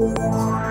Música